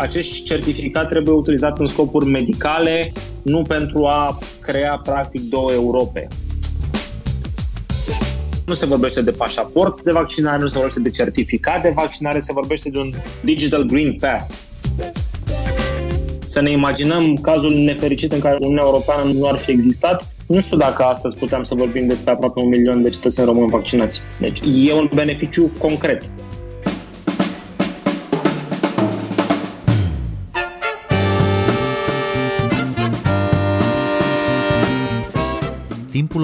acest certificat trebuie utilizat în scopuri medicale, nu pentru a crea practic două Europe. Nu se vorbește de pașaport de vaccinare, nu se vorbește de certificat de vaccinare, se vorbește de un Digital Green Pass. Să ne imaginăm cazul nefericit în care Uniunea Europeană nu ar fi existat, nu știu dacă astăzi puteam să vorbim despre aproape un milion de cetățeni români vaccinați. Deci e un beneficiu concret.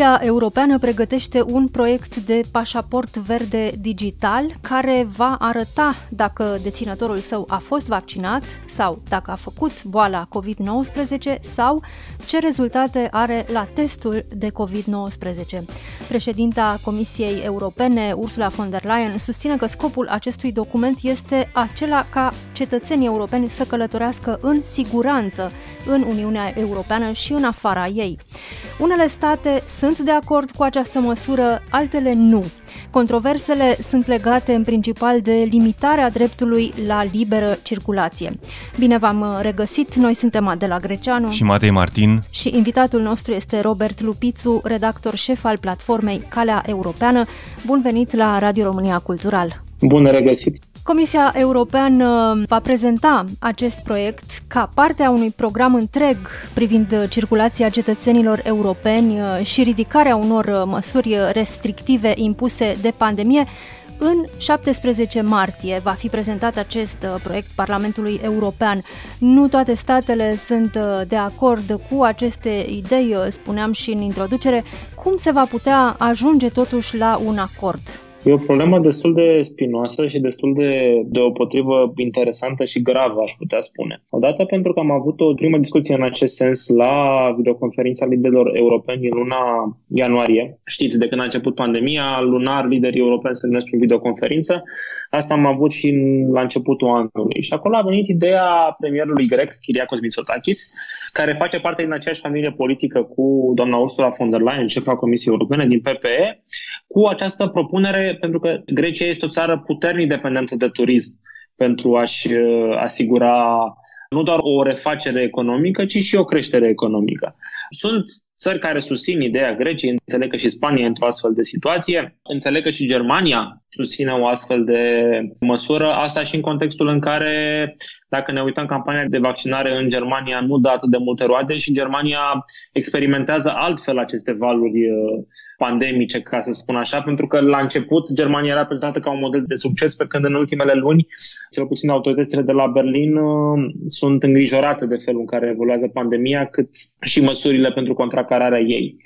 Comisia Europeană pregătește un proiect de pașaport verde digital care va arăta dacă deținătorul său a fost vaccinat sau dacă a făcut boala COVID-19 sau ce rezultate are la testul de COVID-19. Președinta Comisiei Europene, Ursula von der Leyen, susține că scopul acestui document este acela ca cetățenii europeni să călătorească în siguranță în Uniunea Europeană și în afara ei. Unele state sunt de acord cu această măsură, altele nu. Controversele sunt legate în principal de limitarea dreptului la liberă circulație. Bine v-am regăsit, noi suntem Adela Greceanu și Matei Martin și invitatul nostru este Robert Lupițu, redactor șef al platformei Calea Europeană. Bun venit la Radio România Cultural! Bun regăsit! Comisia Europeană va prezenta acest proiect ca parte a unui program întreg privind circulația cetățenilor europeni și ridicarea unor măsuri restrictive impuse de pandemie. În 17 martie va fi prezentat acest proiect Parlamentului European. Nu toate statele sunt de acord cu aceste idei, spuneam și în introducere. Cum se va putea ajunge totuși la un acord? E o problemă destul de spinoasă și destul de deopotrivă interesantă și gravă, aș putea spune. Odată pentru că am avut o primă discuție în acest sens la videoconferința liderilor europeni în luna ianuarie. Știți, de când a început pandemia, lunar liderii europeni se întâlnesc prin videoconferință. Asta am avut și la începutul anului. Și acolo a venit ideea premierului grec, Kyriakos Mitsotakis, care face parte din aceeași familie politică cu doamna Ursula von der Leyen, șefa Comisiei Europene din PPE, cu această propunere, pentru că Grecia este o țară puternic dependentă de turism pentru a-și uh, asigura nu doar o refacere economică, ci și o creștere economică. Sunt țări care susțin ideea Greciei, înțeleg că și Spania e într-o astfel de situație, înțeleg că și Germania susține o astfel de măsură, asta și în contextul în care dacă ne uităm, campania de vaccinare în Germania nu dă atât de multe roade și Germania experimentează altfel aceste valuri uh, pandemice, ca să spun așa, pentru că la început Germania era prezentată ca un model de succes, pe când în ultimele luni, cel puțin autoritățile de la Berlin uh, sunt îngrijorate de felul în care evoluează pandemia, cât și măsurile pentru contracararea ei.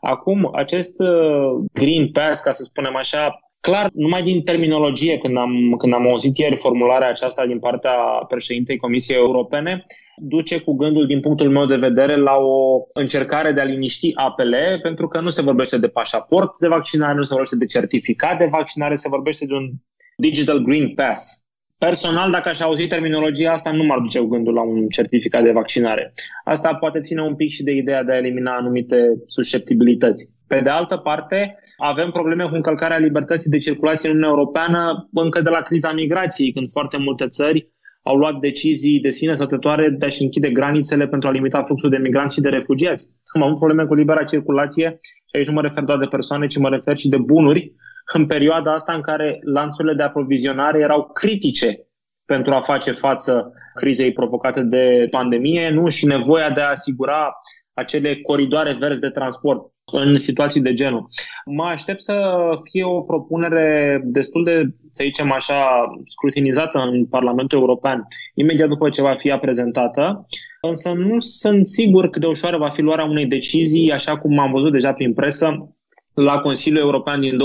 Acum, acest uh, Green Pass, ca să spunem așa, Clar, numai din terminologie, când am, când am auzit ieri formularea aceasta din partea președintei Comisiei Europene, duce cu gândul, din punctul meu de vedere, la o încercare de a liniști apele, pentru că nu se vorbește de pașaport de vaccinare, nu se vorbește de certificat de vaccinare, se vorbește de un Digital Green Pass. Personal, dacă aș auzi terminologia asta, nu m-ar duce cu gândul la un certificat de vaccinare. Asta poate ține un pic și de ideea de a elimina anumite susceptibilități. Pe de altă parte, avem probleme cu încălcarea libertății de circulație în Uniunea Europeană încă de la criza migrației, când foarte multe țări au luat decizii de sine stătătoare de a-și închide granițele pentru a limita fluxul de migranți și de refugiați. Am avut probleme cu libera circulație și aici nu mă refer doar de persoane, ci mă refer și de bunuri în perioada asta în care lanțurile de aprovizionare erau critice pentru a face față crizei provocate de pandemie nu? și nevoia de a asigura acele coridoare verzi de transport în situații de genul. Mă aștept să fie o propunere destul de, să zicem așa, scrutinizată în Parlamentul European imediat după ce va fi prezentată, însă nu sunt sigur cât de ușoară va fi luarea unei decizii, așa cum am văzut deja prin presă, la Consiliul European din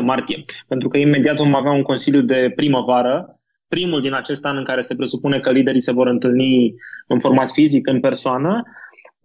25-26 martie, pentru că imediat vom avea un Consiliu de primăvară, primul din acest an în care se presupune că liderii se vor întâlni în format fizic, în persoană,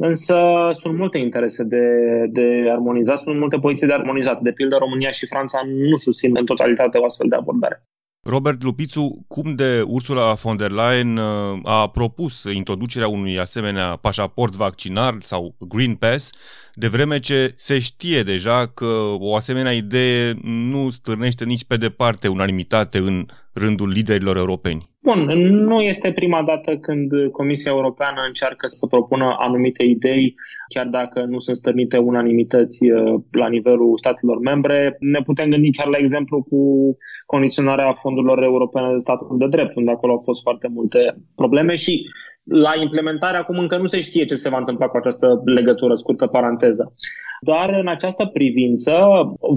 Însă sunt multe interese de, de armonizat, sunt multe poziții de armonizat. De pildă, România și Franța nu susțin în totalitate o astfel de abordare. Robert Lupițu, cum de Ursula von der Leyen uh, a propus introducerea unui asemenea pașaport vaccinar sau Green Pass, de vreme ce se știe deja că o asemenea idee nu stârnește nici pe departe unanimitate în rândul liderilor europeni? Bun, nu este prima dată când Comisia Europeană încearcă să propună anumite idei, chiar dacă nu sunt stârnite unanimități uh, la nivelul statelor membre. Ne putem gândi chiar la exemplu cu condiționarea fondurilor europene de statul de drept, unde acolo au fost foarte multe probleme și la implementare acum încă nu se știe ce se va întâmpla cu această legătură, scurtă paranteză. Doar în această privință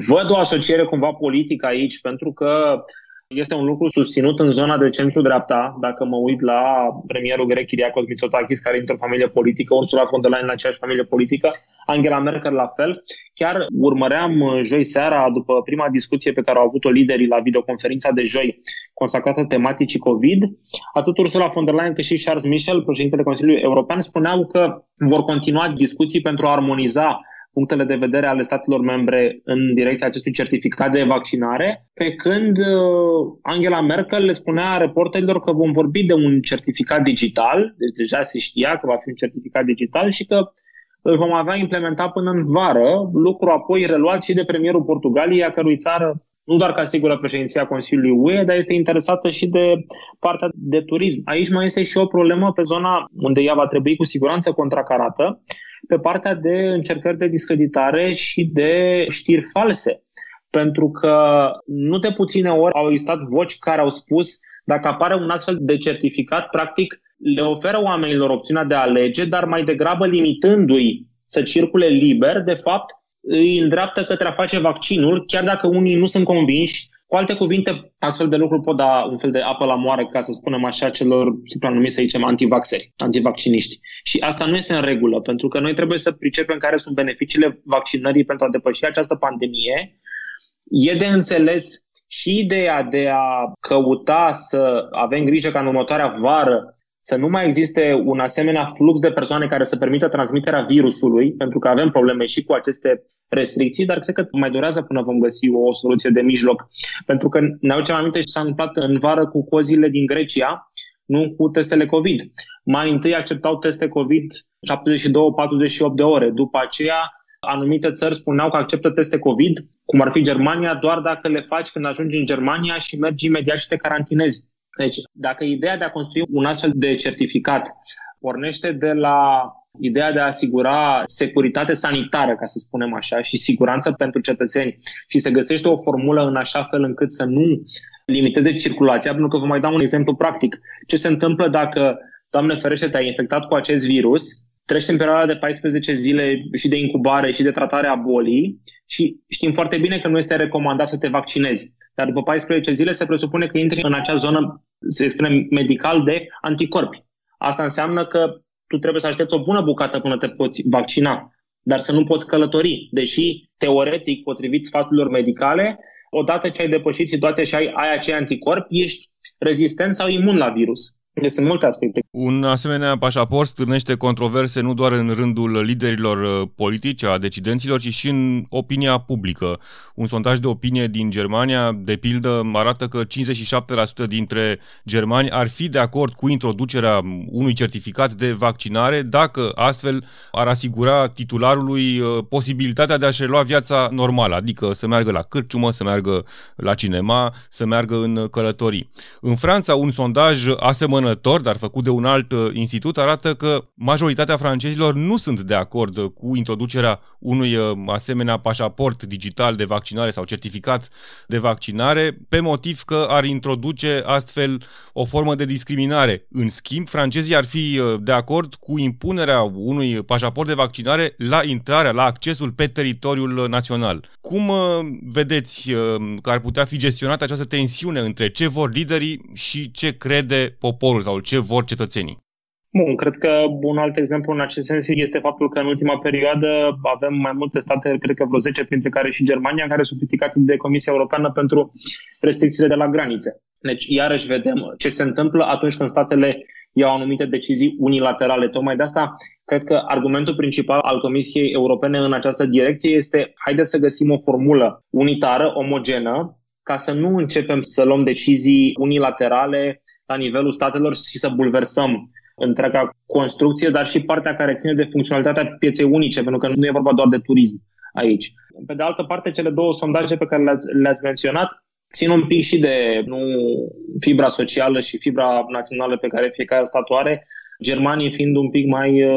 văd o asociere cumva politică aici, pentru că este un lucru susținut în zona de centru-dreapta, dacă mă uit la premierul grec Kyriakos Mitsotakis, care intră în familie politică, Ursula von der Leyen în aceeași familie politică, Angela Merkel la fel. Chiar urmăream uh, joi seara, după prima discuție pe care au avut-o liderii la videoconferința de joi, consacrată tematicii COVID, atât Ursula von der Leyen cât și Charles Michel, președintele Consiliului European, spuneau că vor continua discuții pentru a armoniza punctele de vedere ale statelor membre în direcția acestui certificat de vaccinare, pe când uh, Angela Merkel le spunea reporterilor că vom vorbi de un certificat digital, deci deja se știa că va fi un certificat digital și că îl vom avea implementat până în vară, lucru apoi reluat și de premierul Portugaliei, a cărui țară nu doar că asigură președinția Consiliului UE, dar este interesată și de partea de turism. Aici mai este și o problemă pe zona unde ea va trebui cu siguranță contracarată, pe partea de încercări de discreditare și de știri false. Pentru că nu de puține ori au existat voci care au spus dacă apare un astfel de certificat, practic le oferă oamenilor opțiunea de a alege, dar mai degrabă limitându-i să circule liber, de fapt îi îndreaptă către a face vaccinul, chiar dacă unii nu sunt convinși. Cu alte cuvinte, astfel de lucruri pot da un fel de apă la moare, ca să spunem așa, celor supranumiți, să zicem, antivaxeri, antivacciniști. Și asta nu este în regulă, pentru că noi trebuie să pricepem care sunt beneficiile vaccinării pentru a depăși această pandemie. E de înțeles și ideea de a căuta să avem grijă ca în următoarea vară să nu mai existe un asemenea flux de persoane care să permită transmiterea virusului, pentru că avem probleme și cu aceste restricții, dar cred că mai durează până vom găsi o soluție de mijloc. Pentru că ne aducem aminte și s-a întâmplat în vară cu cozile din Grecia, nu cu testele COVID. Mai întâi acceptau teste COVID 72-48 de ore. După aceea, anumite țări spuneau că acceptă teste COVID, cum ar fi Germania, doar dacă le faci când ajungi în Germania și mergi imediat și te carantinezi. Deci, dacă ideea de a construi un astfel de certificat pornește de la ideea de a asigura securitate sanitară, ca să spunem așa, și siguranță pentru cetățeni și se găsește o formulă în așa fel încât să nu limiteze circulația, pentru că vă mai dau un exemplu practic. Ce se întâmplă dacă, Doamne ferește, te-ai infectat cu acest virus, treci în perioada de 14 zile și de incubare și de tratare a bolii și știm foarte bine că nu este recomandat să te vaccinezi. Dar după 14 zile se presupune că intri în acea zonă, se spune medical, de anticorpi. Asta înseamnă că tu trebuie să aștepți o bună bucată până te poți vaccina, dar să nu poți călători, deși teoretic, potrivit sfaturilor medicale, odată ce ai depășit situația și ai, ai acei anticorpi, ești rezistent sau imun la virus. Deci sunt multe aspecte. Un asemenea pașaport stârnește controverse nu doar în rândul liderilor uh, politici, a decidenților, ci și în opinia publică. Un sondaj de opinie din Germania, de pildă, arată că 57% dintre germani ar fi de acord cu introducerea unui certificat de vaccinare dacă astfel ar asigura titularului uh, posibilitatea de a-și relua viața normală, adică să meargă la cârciumă, să meargă la cinema, să meargă în călătorii. În Franța, un sondaj asemănător asemănător, dar făcut de un alt uh, institut, arată că majoritatea francezilor nu sunt de acord cu introducerea unui uh, asemenea pașaport digital de vaccinare sau certificat de vaccinare, pe motiv că ar introduce astfel o formă de discriminare. În schimb, francezii ar fi uh, de acord cu impunerea unui pașaport de vaccinare la intrarea, la accesul pe teritoriul național. Cum vedeți că ar putea fi gestionată această tensiune între ce vor liderii și ce crede poporul? Poporul sau ce vor cetățenii? Bun, cred că un alt exemplu în acest sens este faptul că în ultima perioadă avem mai multe state, cred că vreo 10, printre care și Germania, care sunt criticate de Comisia Europeană pentru restricțiile de la granițe. Deci, iarăși vedem ce se întâmplă atunci când statele iau anumite decizii unilaterale. Tocmai de asta, cred că argumentul principal al Comisiei Europene în această direcție este haideți să găsim o formulă unitară, omogenă, ca să nu începem să luăm decizii unilaterale la nivelul statelor și să bulversăm întreaga construcție, dar și partea care ține de funcționalitatea pieței unice, pentru că nu e vorba doar de turism aici. Pe de altă parte, cele două sondaje pe care le-ați, le-ați menționat țin un pic și de nu, fibra socială și fibra națională pe care fiecare stat o are, Germanii fiind un pic mai uh,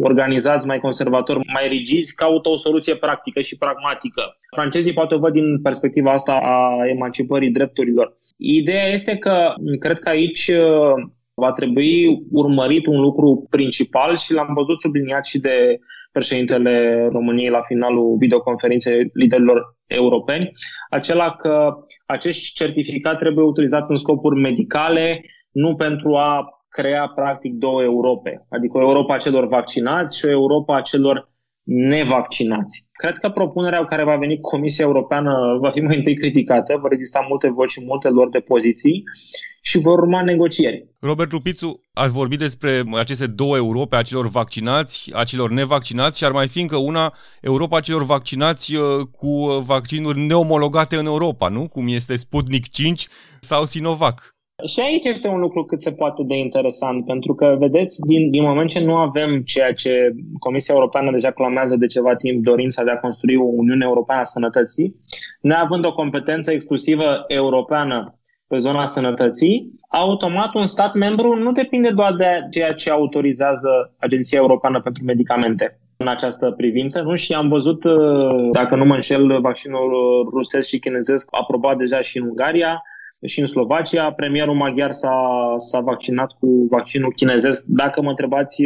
organizați, mai conservatori, mai rigizi, caută o soluție practică și pragmatică. Francezii poate o văd din perspectiva asta a emancipării drepturilor. Ideea este că cred că aici uh, va trebui urmărit un lucru principal și l-am văzut subliniat și de președintele României la finalul videoconferinței liderilor europeni, acela că acest certificat trebuie utilizat în scopuri medicale, nu pentru a crea practic două Europe, adică o Europa a celor vaccinați și o Europa a celor nevaccinați. Cred că propunerea care va veni Comisia Europeană va fi mai întâi criticată, vor exista multe voci și multe lor de poziții și vor urma negocieri. Robert Lupițu, ați vorbit despre aceste două Europe, a celor vaccinați, a celor nevaccinați și ar mai fi încă una, Europa a celor vaccinați uh, cu vaccinuri neomologate în Europa, nu? Cum este Sputnik 5 sau Sinovac. Și aici este un lucru cât se poate de interesant, pentru că, vedeți, din, din moment ce nu avem ceea ce Comisia Europeană deja clamează de ceva timp, dorința de a construi o Uniune Europeană a Sănătății, neavând o competență exclusivă europeană pe zona sănătății, automat un stat membru nu depinde doar de ceea ce autorizează Agenția Europeană pentru Medicamente în această privință. Nu? Și am văzut, dacă nu mă înșel, vaccinul rusesc și chinezesc aprobat deja și în Ungaria, și în Slovacia. Premierul maghiar s-a, s-a vaccinat cu vaccinul chinezesc. Dacă mă întrebați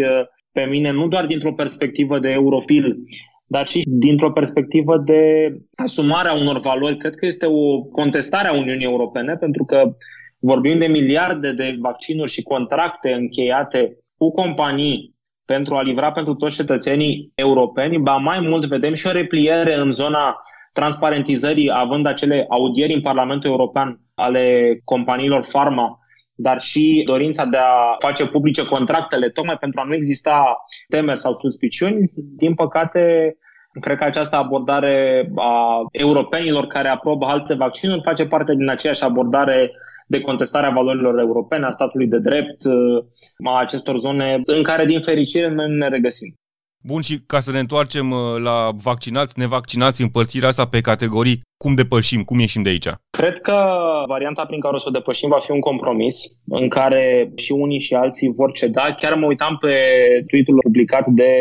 pe mine, nu doar dintr-o perspectivă de eurofil, dar și dintr-o perspectivă de asumarea unor valori. Cred că este o contestare a Uniunii Europene, pentru că vorbim de miliarde de vaccinuri și contracte încheiate cu companii pentru a livra pentru toți cetățenii europeni, ba mai mult vedem și o repliere în zona transparentizării, având acele audieri în Parlamentul European ale companiilor farma, dar și dorința de a face publice contractele, tocmai pentru a nu exista temeri sau suspiciuni, din păcate, cred că această abordare a europenilor care aprobă alte vaccinuri face parte din aceeași abordare de contestare a valorilor europene, a statului de drept, a acestor zone în care, din fericire, noi ne regăsim. Bun, și ca să ne întoarcem uh, la vaccinați, nevaccinați, împărțirea asta pe categorii, cum depășim, cum ieșim de aici? Cred că varianta prin care o să o depășim va fi un compromis în care și unii și alții vor ceda. Chiar mă uitam pe tweet-ul publicat de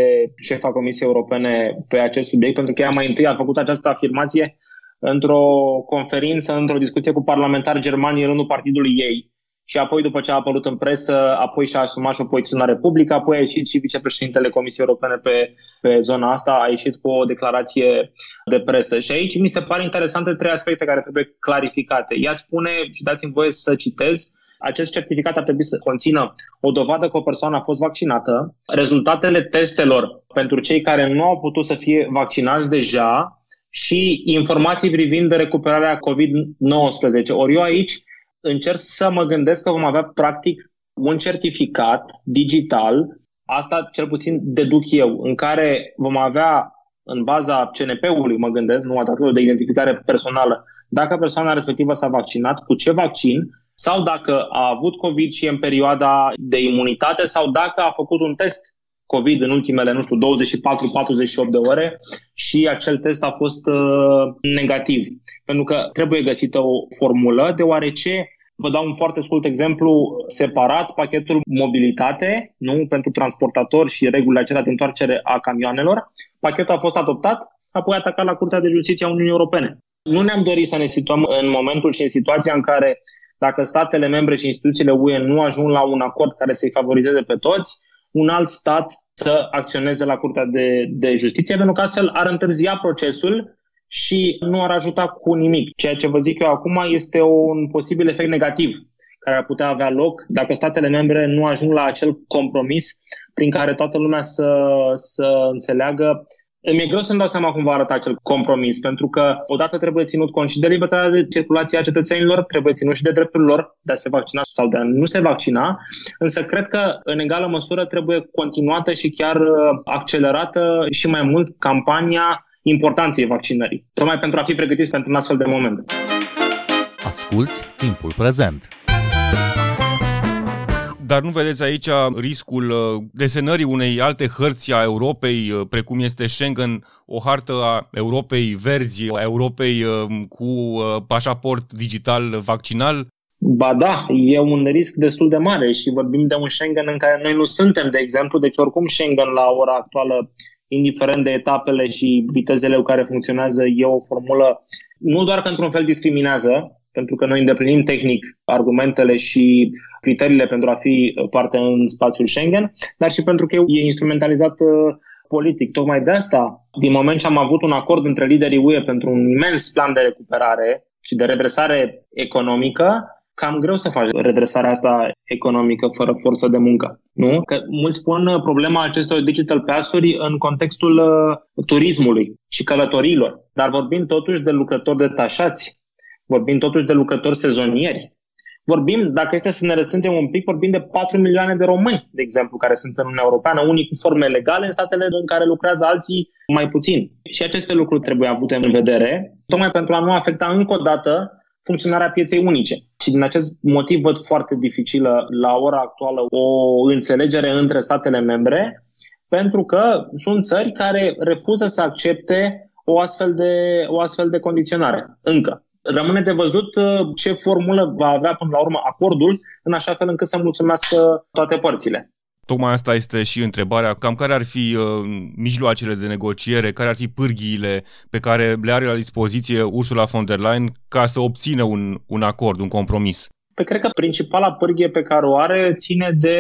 șefa Comisiei Europene pe acest subiect, pentru că ea mai întâi a făcut această afirmație într-o conferință, într-o discuție cu parlamentari germani în rândul partidului ei și apoi după ce a apărut în presă, apoi și-a asumat și o poziționare publică, apoi a ieșit și vicepreședintele Comisiei Europene pe, pe zona asta, a ieșit cu o declarație de presă. Și aici mi se pare interesante trei aspecte care trebuie clarificate. Ea spune, și dați-mi voie să citez, acest certificat ar trebui să conțină o dovadă că o persoană a fost vaccinată, rezultatele testelor pentru cei care nu au putut să fie vaccinați deja și informații privind recuperarea COVID-19. Ori eu aici încerc să mă gândesc că vom avea practic un certificat digital, asta cel puțin deduc eu, în care vom avea în baza CNP-ului, mă gândesc, nu a de identificare personală, dacă persoana respectivă s-a vaccinat, cu ce vaccin, sau dacă a avut COVID și în perioada de imunitate, sau dacă a făcut un test COVID în ultimele, nu știu, 24-48 de ore și acel test a fost uh, negativ. Pentru că trebuie găsită o formulă, deoarece Vă dau un foarte scurt exemplu separat, pachetul mobilitate, nu pentru transportatori și regulile acelea de întoarcere a camioanelor. Pachetul a fost adoptat, apoi atacat la Curtea de Justiție a Uniunii Europene. Nu ne-am dorit să ne situăm în momentul și în situația în care dacă statele membre și instituțiile UE nu ajung la un acord care să-i favorizeze pe toți, un alt stat să acționeze la Curtea de, de Justiție, pentru că astfel ar întârzia procesul și nu ar ajuta cu nimic. Ceea ce vă zic eu acum este un posibil efect negativ care ar putea avea loc dacă statele membre nu ajung la acel compromis prin care toată lumea să, să înțeleagă îmi e greu să-mi dau seama cum va arăta acel compromis, pentru că odată trebuie ținut cont și de libertatea de circulație a cetățenilor, trebuie ținut și de dreptul lor de a se vaccina sau de a nu se vaccina, însă cred că în egală măsură trebuie continuată și chiar uh, accelerată și mai mult campania importanței vaccinării, tocmai pentru a fi pregătiți pentru un astfel de moment. Asculți timpul prezent! Dar nu vedeți aici riscul uh, desenării unei alte hărți a Europei, uh, precum este Schengen, o hartă a Europei verzi, a Europei uh, cu pașaport digital vaccinal? Ba da, e un risc destul de mare și vorbim de un Schengen în care noi nu suntem, de exemplu, deci oricum Schengen la ora actuală, indiferent de etapele și vitezele cu care funcționează, e o formulă nu doar că într-un fel discriminează, pentru că noi îndeplinim tehnic argumentele și criteriile pentru a fi parte în spațiul Schengen, dar și pentru că e instrumentalizat uh, politic. Tocmai de asta, din moment ce am avut un acord între liderii UE pentru un imens plan de recuperare și de redresare economică, cam greu să faci redresarea asta economică fără forță de muncă. Nu? Că mulți pun uh, problema acestor digital pass-uri în contextul uh, turismului și călătorilor. Dar vorbim totuși de lucrători detașați, vorbim totuși de lucrători sezonieri. Vorbim, dacă este să ne răstântem un pic, vorbim de 4 milioane de români, de exemplu, care sunt în Uniunea Europeană, unii cu forme legale în statele în care lucrează alții mai puțin. Și aceste lucruri trebuie avute în vedere, tocmai pentru a nu afecta încă o dată funcționarea pieței unice. Și din acest motiv văd foarte dificilă la ora actuală o înțelegere între statele membre, pentru că sunt țări care refuză să accepte o astfel de, o astfel de condiționare. Încă. Rămâne de văzut uh, ce formulă va avea până la urmă acordul, în așa fel încât să mulțumească toate părțile. Tocmai asta este și întrebarea, cam care ar fi uh, mijloacele de negociere, care ar fi pârghiile pe care le are la dispoziție Ursula von der Leyen ca să obțină un, un acord, un compromis? Păi cred că principala pârghie pe care o are ține de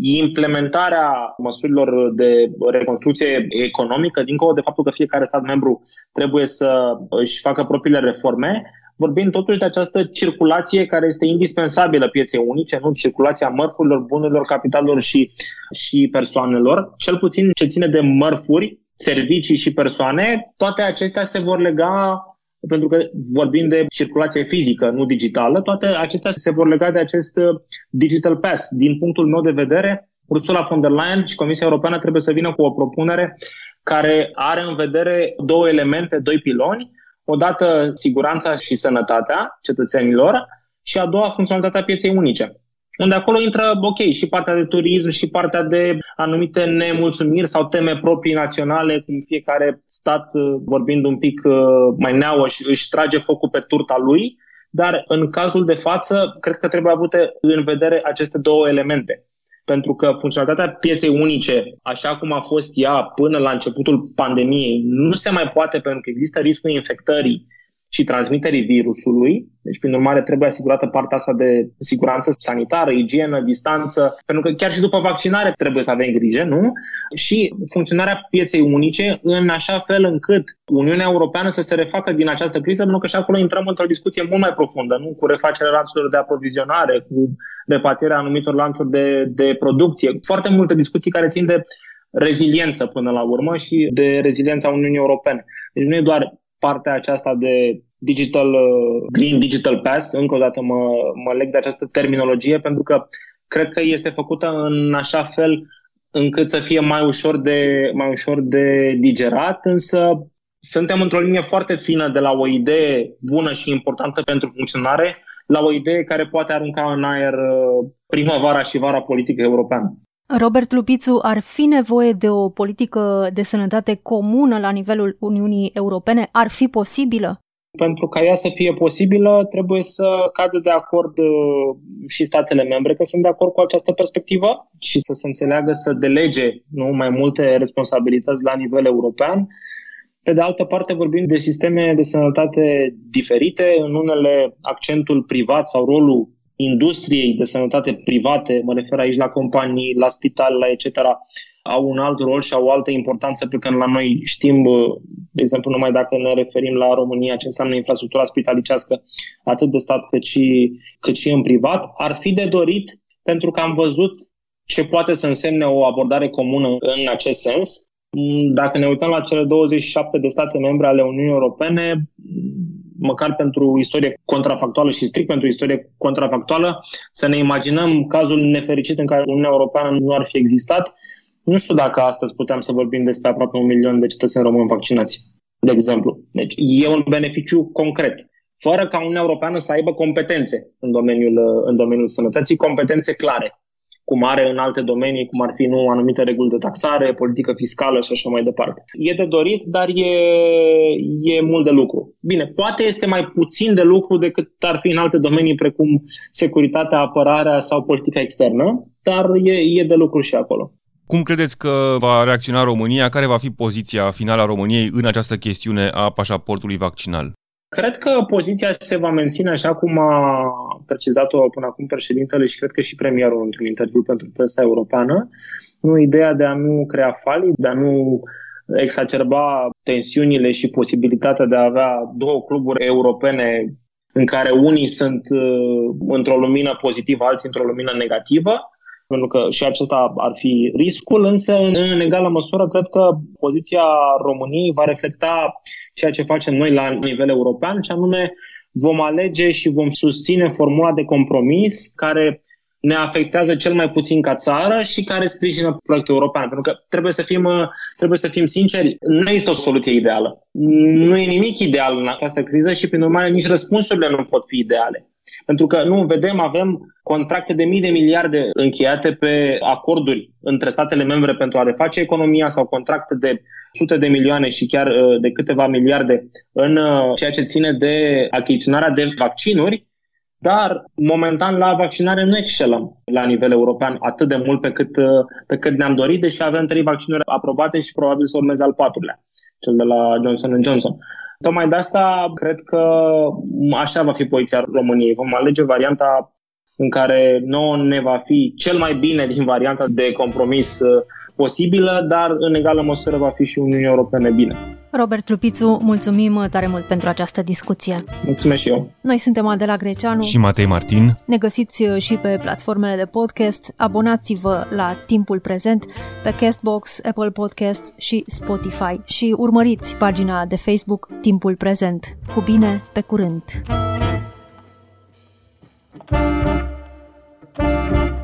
implementarea măsurilor de reconstrucție economică, dincolo de faptul că fiecare stat membru trebuie să își facă propriile reforme, vorbim totuși de această circulație care este indispensabilă pieței unice, nu? Circulația mărfurilor, bunurilor, capitalelor și, și persoanelor, cel puțin ce ține de mărfuri, servicii și persoane, toate acestea se vor lega pentru că vorbim de circulație fizică, nu digitală, toate acestea se vor lega de acest uh, digital pass. Din punctul meu de vedere, Ursula von der Leyen și Comisia Europeană trebuie să vină cu o propunere care are în vedere două elemente, doi piloni. Odată siguranța și sănătatea cetățenilor și a doua funcționalitatea pieței unice. Unde acolo intră, ok, și partea de turism și partea de anumite nemulțumiri sau teme proprii naționale, cum fiecare stat, uh, vorbind un pic uh, mai neauă, și își trage focul pe turta lui, dar în cazul de față, cred că trebuie avute în vedere aceste două elemente. Pentru că funcționalitatea pieței unice, așa cum a fost ea până la începutul pandemiei, nu se mai poate pentru că există riscul infectării și transmiterii virusului. Deci, prin urmare, trebuie asigurată partea asta de siguranță sanitară, igienă, distanță, pentru că chiar și după vaccinare trebuie să avem grijă, nu? Și funcționarea pieței unice în așa fel încât Uniunea Europeană să se refacă din această criză, pentru că și acolo intrăm într-o discuție mult mai profundă, nu? Cu refacerea lanțurilor de aprovizionare, cu repatrierea anumitor lanțuri de, de producție. Foarte multe discuții care țin de reziliență până la urmă și de reziliența Uniunii Europene. Deci nu e doar partea aceasta de digital, uh, green digital pass, încă o dată mă, mă leg de această terminologie pentru că cred că este făcută în așa fel încât să fie mai ușor de, mai ușor de digerat, însă suntem într-o linie foarte fină de la o idee bună și importantă pentru funcționare la o idee care poate arunca în aer uh, primăvara și vara politică europeană. Robert Lupițu, ar fi nevoie de o politică de sănătate comună la nivelul Uniunii Europene? Ar fi posibilă? Pentru ca ea să fie posibilă, trebuie să cadă de acord uh, și statele membre că sunt de acord cu această perspectivă și să se înțeleagă să delege nu, mai multe responsabilități la nivel european. Pe de altă parte, vorbim de sisteme de sănătate diferite. În unele, accentul privat sau rolul industriei de sănătate private, mă refer aici la companii, la spitale, la etc., au un alt rol și au o altă importanță pe care la noi știm, de exemplu, numai dacă ne referim la România, ce înseamnă infrastructura spitalicească, atât de stat cât și, cât și în privat, ar fi de dorit pentru că am văzut ce poate să însemne o abordare comună în acest sens. Dacă ne uităm la cele 27 de state membre ale Uniunii Europene, măcar pentru istorie contrafactuală și strict pentru istorie contrafactuală, să ne imaginăm cazul nefericit în care Uniunea Europeană nu ar fi existat. Nu știu dacă astăzi puteam să vorbim despre aproape un milion de cetățeni români vaccinați, de exemplu. Deci e un beneficiu concret. fără ca Uniunea Europeană să aibă competențe în domeniul, în domeniul sănătății, competențe clare cum are în alte domenii, cum ar fi nu anumite reguli de taxare, politică fiscală și așa mai departe. E de dorit, dar e, e mult de lucru. Bine, poate este mai puțin de lucru decât ar fi în alte domenii precum securitatea, apărarea sau politica externă, dar e, e de lucru și acolo. Cum credeți că va reacționa România? Care va fi poziția finală a României în această chestiune a pașaportului vaccinal? Cred că poziția se va menține așa cum a precizat-o până acum președintele și cred că și premierul într-un interviu pentru presa europeană. Nu ideea de a nu crea falii, de a nu exacerba tensiunile și posibilitatea de a avea două cluburi europene în care unii sunt uh, într-o lumină pozitivă, alții într-o lumină negativă, pentru că și acesta ar fi riscul, însă în, în egală măsură cred că poziția României va reflecta ceea ce facem noi la nivel european, și anume vom alege și vom susține formula de compromis care ne afectează cel mai puțin ca țară și care sprijină proiectul european. Pentru că trebuie să fim, trebuie să fim sinceri, nu este o soluție ideală. Nu e nimic ideal în această criză și, prin urmare, nici răspunsurile nu pot fi ideale. Pentru că nu vedem, avem contracte de mii de miliarde încheiate pe acorduri între statele membre pentru a reface economia sau contracte de sute de milioane și chiar uh, de câteva miliarde în uh, ceea ce ține de achiziționarea de vaccinuri, dar momentan la vaccinare nu excelăm la nivel european atât de mult pe cât, uh, pe cât ne-am dorit, deși avem trei vaccinuri aprobate și probabil să urmeze al patrulea, cel de la Johnson Johnson. Tocmai de asta cred că așa va fi poziția României. Vom alege varianta în care nouă ne va fi cel mai bine din varianta de compromis posibilă, dar în egală măsură va fi și Uniunea Europene bine. Robert Trupițu, mulțumim tare mult pentru această discuție. Mulțumesc și eu. Noi suntem Adela Greceanu și Matei Martin. Ne găsiți și pe platformele de podcast. Abonați-vă la Timpul Prezent pe Castbox, Apple Podcasts și Spotify și urmăriți pagina de Facebook Timpul Prezent. Cu bine, pe curând! thank you